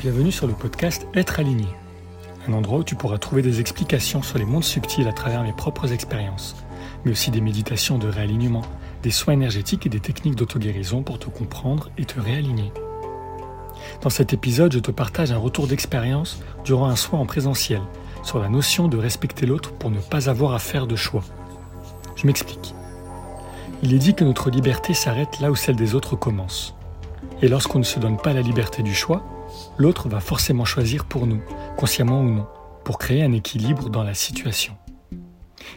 Bienvenue sur le podcast Être aligné, un endroit où tu pourras trouver des explications sur les mondes subtils à travers mes propres expériences, mais aussi des méditations de réalignement, des soins énergétiques et des techniques d'auto-guérison pour te comprendre et te réaligner. Dans cet épisode, je te partage un retour d'expérience durant un soin en présentiel sur la notion de respecter l'autre pour ne pas avoir à faire de choix. Je m'explique. Il est dit que notre liberté s'arrête là où celle des autres commence. Et lorsqu'on ne se donne pas la liberté du choix, l'autre va forcément choisir pour nous, consciemment ou non, pour créer un équilibre dans la situation.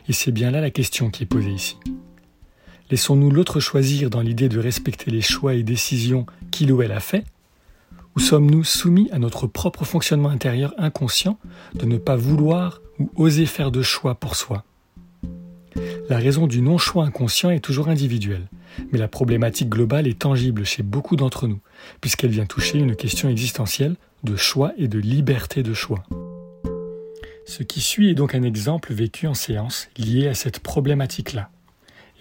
Et c'est bien là la question qui est posée ici. Laissons-nous l'autre choisir dans l'idée de respecter les choix et décisions qu'il ou elle a fait Ou sommes-nous soumis à notre propre fonctionnement intérieur inconscient de ne pas vouloir ou oser faire de choix pour soi? La raison du non-choix inconscient est toujours individuelle, mais la problématique globale est tangible chez beaucoup d'entre nous, puisqu'elle vient toucher une question existentielle de choix et de liberté de choix. Ce qui suit est donc un exemple vécu en séance lié à cette problématique-là,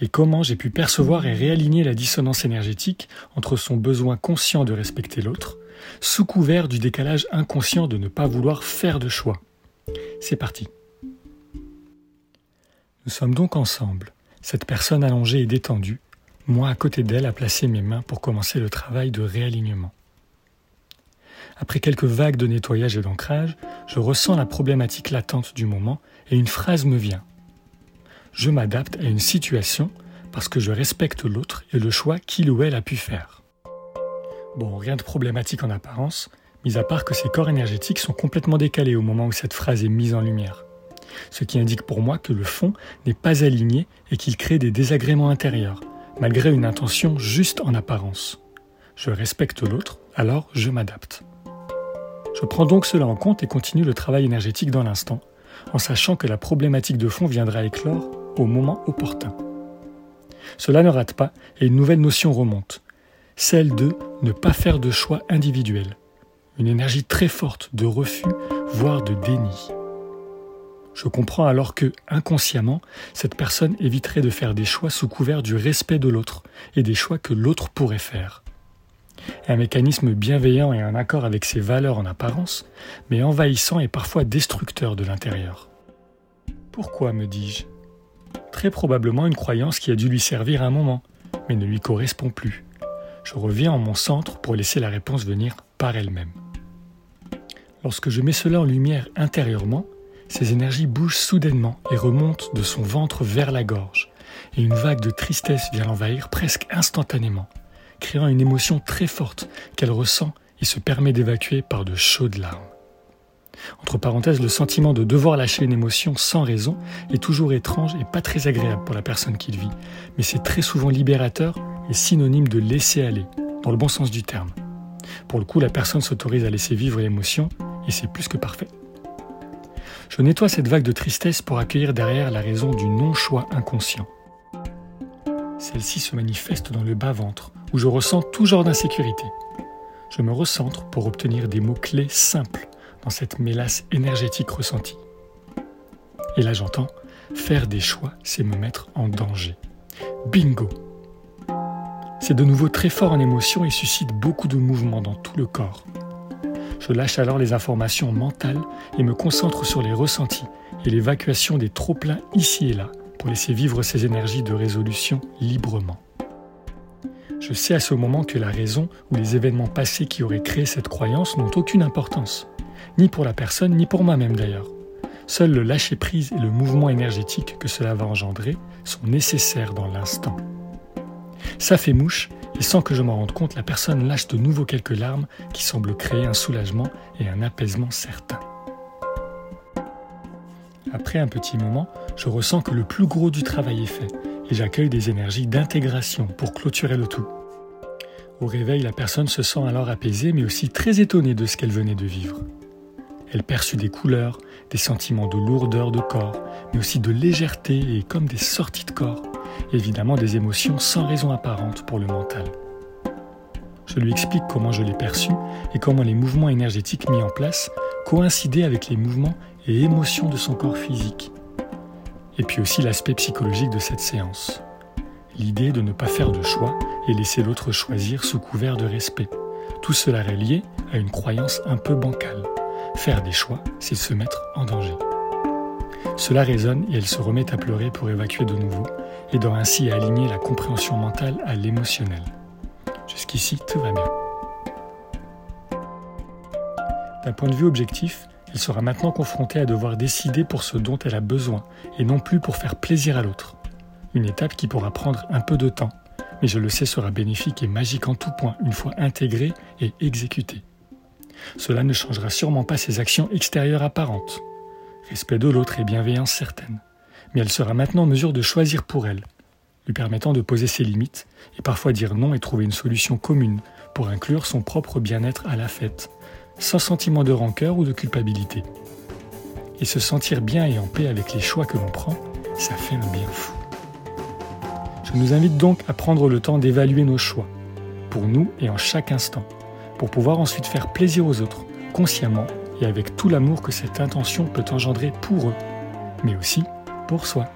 et comment j'ai pu percevoir et réaligner la dissonance énergétique entre son besoin conscient de respecter l'autre, sous couvert du décalage inconscient de ne pas vouloir faire de choix. C'est parti. Nous sommes donc ensemble, cette personne allongée et détendue, moi à côté d'elle à placer mes mains pour commencer le travail de réalignement. Après quelques vagues de nettoyage et d'ancrage, je ressens la problématique latente du moment et une phrase me vient. Je m'adapte à une situation parce que je respecte l'autre et le choix qu'il ou elle a pu faire. Bon, rien de problématique en apparence, mis à part que ces corps énergétiques sont complètement décalés au moment où cette phrase est mise en lumière. Ce qui indique pour moi que le fond n'est pas aligné et qu'il crée des désagréments intérieurs, malgré une intention juste en apparence. Je respecte l'autre, alors je m'adapte. Je prends donc cela en compte et continue le travail énergétique dans l'instant, en sachant que la problématique de fond viendra éclore au moment opportun. Cela ne rate pas et une nouvelle notion remonte, celle de ne pas faire de choix individuel, une énergie très forte de refus, voire de déni. Je comprends alors que, inconsciemment, cette personne éviterait de faire des choix sous couvert du respect de l'autre et des choix que l'autre pourrait faire. Un mécanisme bienveillant et en accord avec ses valeurs en apparence, mais envahissant et parfois destructeur de l'intérieur. Pourquoi, me dis-je? Très probablement une croyance qui a dû lui servir un moment, mais ne lui correspond plus. Je reviens en mon centre pour laisser la réponse venir par elle-même. Lorsque je mets cela en lumière intérieurement, ces énergies bougent soudainement et remontent de son ventre vers la gorge, et une vague de tristesse vient l'envahir presque instantanément, créant une émotion très forte qu'elle ressent et se permet d'évacuer par de chaudes larmes. Entre parenthèses, le sentiment de devoir lâcher une émotion sans raison est toujours étrange et pas très agréable pour la personne qui le vit, mais c'est très souvent libérateur et synonyme de laisser aller, dans le bon sens du terme. Pour le coup, la personne s'autorise à laisser vivre l'émotion et c'est plus que parfait. Je nettoie cette vague de tristesse pour accueillir derrière la raison du non-choix inconscient. Celle-ci se manifeste dans le bas-ventre, où je ressens tout genre d'insécurité. Je me recentre pour obtenir des mots-clés simples dans cette mélasse énergétique ressentie. Et là j'entends, faire des choix, c'est me mettre en danger. Bingo C'est de nouveau très fort en émotion et suscite beaucoup de mouvements dans tout le corps. Je lâche alors les informations mentales et me concentre sur les ressentis et l'évacuation des trop-pleins ici et là pour laisser vivre ces énergies de résolution librement. Je sais à ce moment que la raison ou les événements passés qui auraient créé cette croyance n'ont aucune importance, ni pour la personne, ni pour moi-même d'ailleurs. Seul le lâcher-prise et le mouvement énergétique que cela va engendrer sont nécessaires dans l'instant. Ça fait mouche et sans que je m'en rende compte, la personne lâche de nouveau quelques larmes qui semblent créer un soulagement et un apaisement certain. Après un petit moment, je ressens que le plus gros du travail est fait et j'accueille des énergies d'intégration pour clôturer le tout. Au réveil, la personne se sent alors apaisée mais aussi très étonnée de ce qu'elle venait de vivre. Elle perçut des couleurs, des sentiments de lourdeur de corps, mais aussi de légèreté et comme des sorties de corps, évidemment des émotions sans raison apparente pour le mental. Je lui explique comment je l'ai perçu et comment les mouvements énergétiques mis en place coïncidaient avec les mouvements et émotions de son corps physique. Et puis aussi l'aspect psychologique de cette séance. L'idée de ne pas faire de choix et laisser l'autre choisir sous couvert de respect, Tout cela est lié à une croyance un peu bancale. Faire des choix, c'est se mettre en danger. Cela résonne et elle se remet à pleurer pour évacuer de nouveau, aidant ainsi à aligner la compréhension mentale à l'émotionnel. Jusqu'ici, tout va bien. D'un point de vue objectif, elle sera maintenant confrontée à devoir décider pour ce dont elle a besoin et non plus pour faire plaisir à l'autre. Une étape qui pourra prendre un peu de temps, mais je le sais sera bénéfique et magique en tout point une fois intégrée et exécutée. Cela ne changera sûrement pas ses actions extérieures apparentes. Respect de l'autre et bienveillance certaine? Mais elle sera maintenant en mesure de choisir pour elle, lui permettant de poser ses limites et parfois dire non et trouver une solution commune pour inclure son propre bien-être à la fête, sans sentiment de rancœur ou de culpabilité. Et se sentir bien et en paix avec les choix que l'on prend, ça fait un bien fou. Je nous invite donc à prendre le temps d'évaluer nos choix, pour nous et en chaque instant, pour pouvoir ensuite faire plaisir aux autres, consciemment et avec tout l'amour que cette intention peut engendrer pour eux, mais aussi pour soi.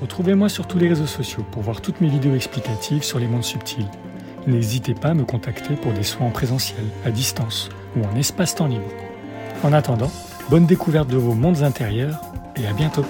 Retrouvez-moi sur tous les réseaux sociaux pour voir toutes mes vidéos explicatives sur les mondes subtils n'hésitez pas à me contacter pour des soins en présentiel, à distance ou en espace-temps libre. En attendant, bonne découverte de vos mondes intérieurs et à bientôt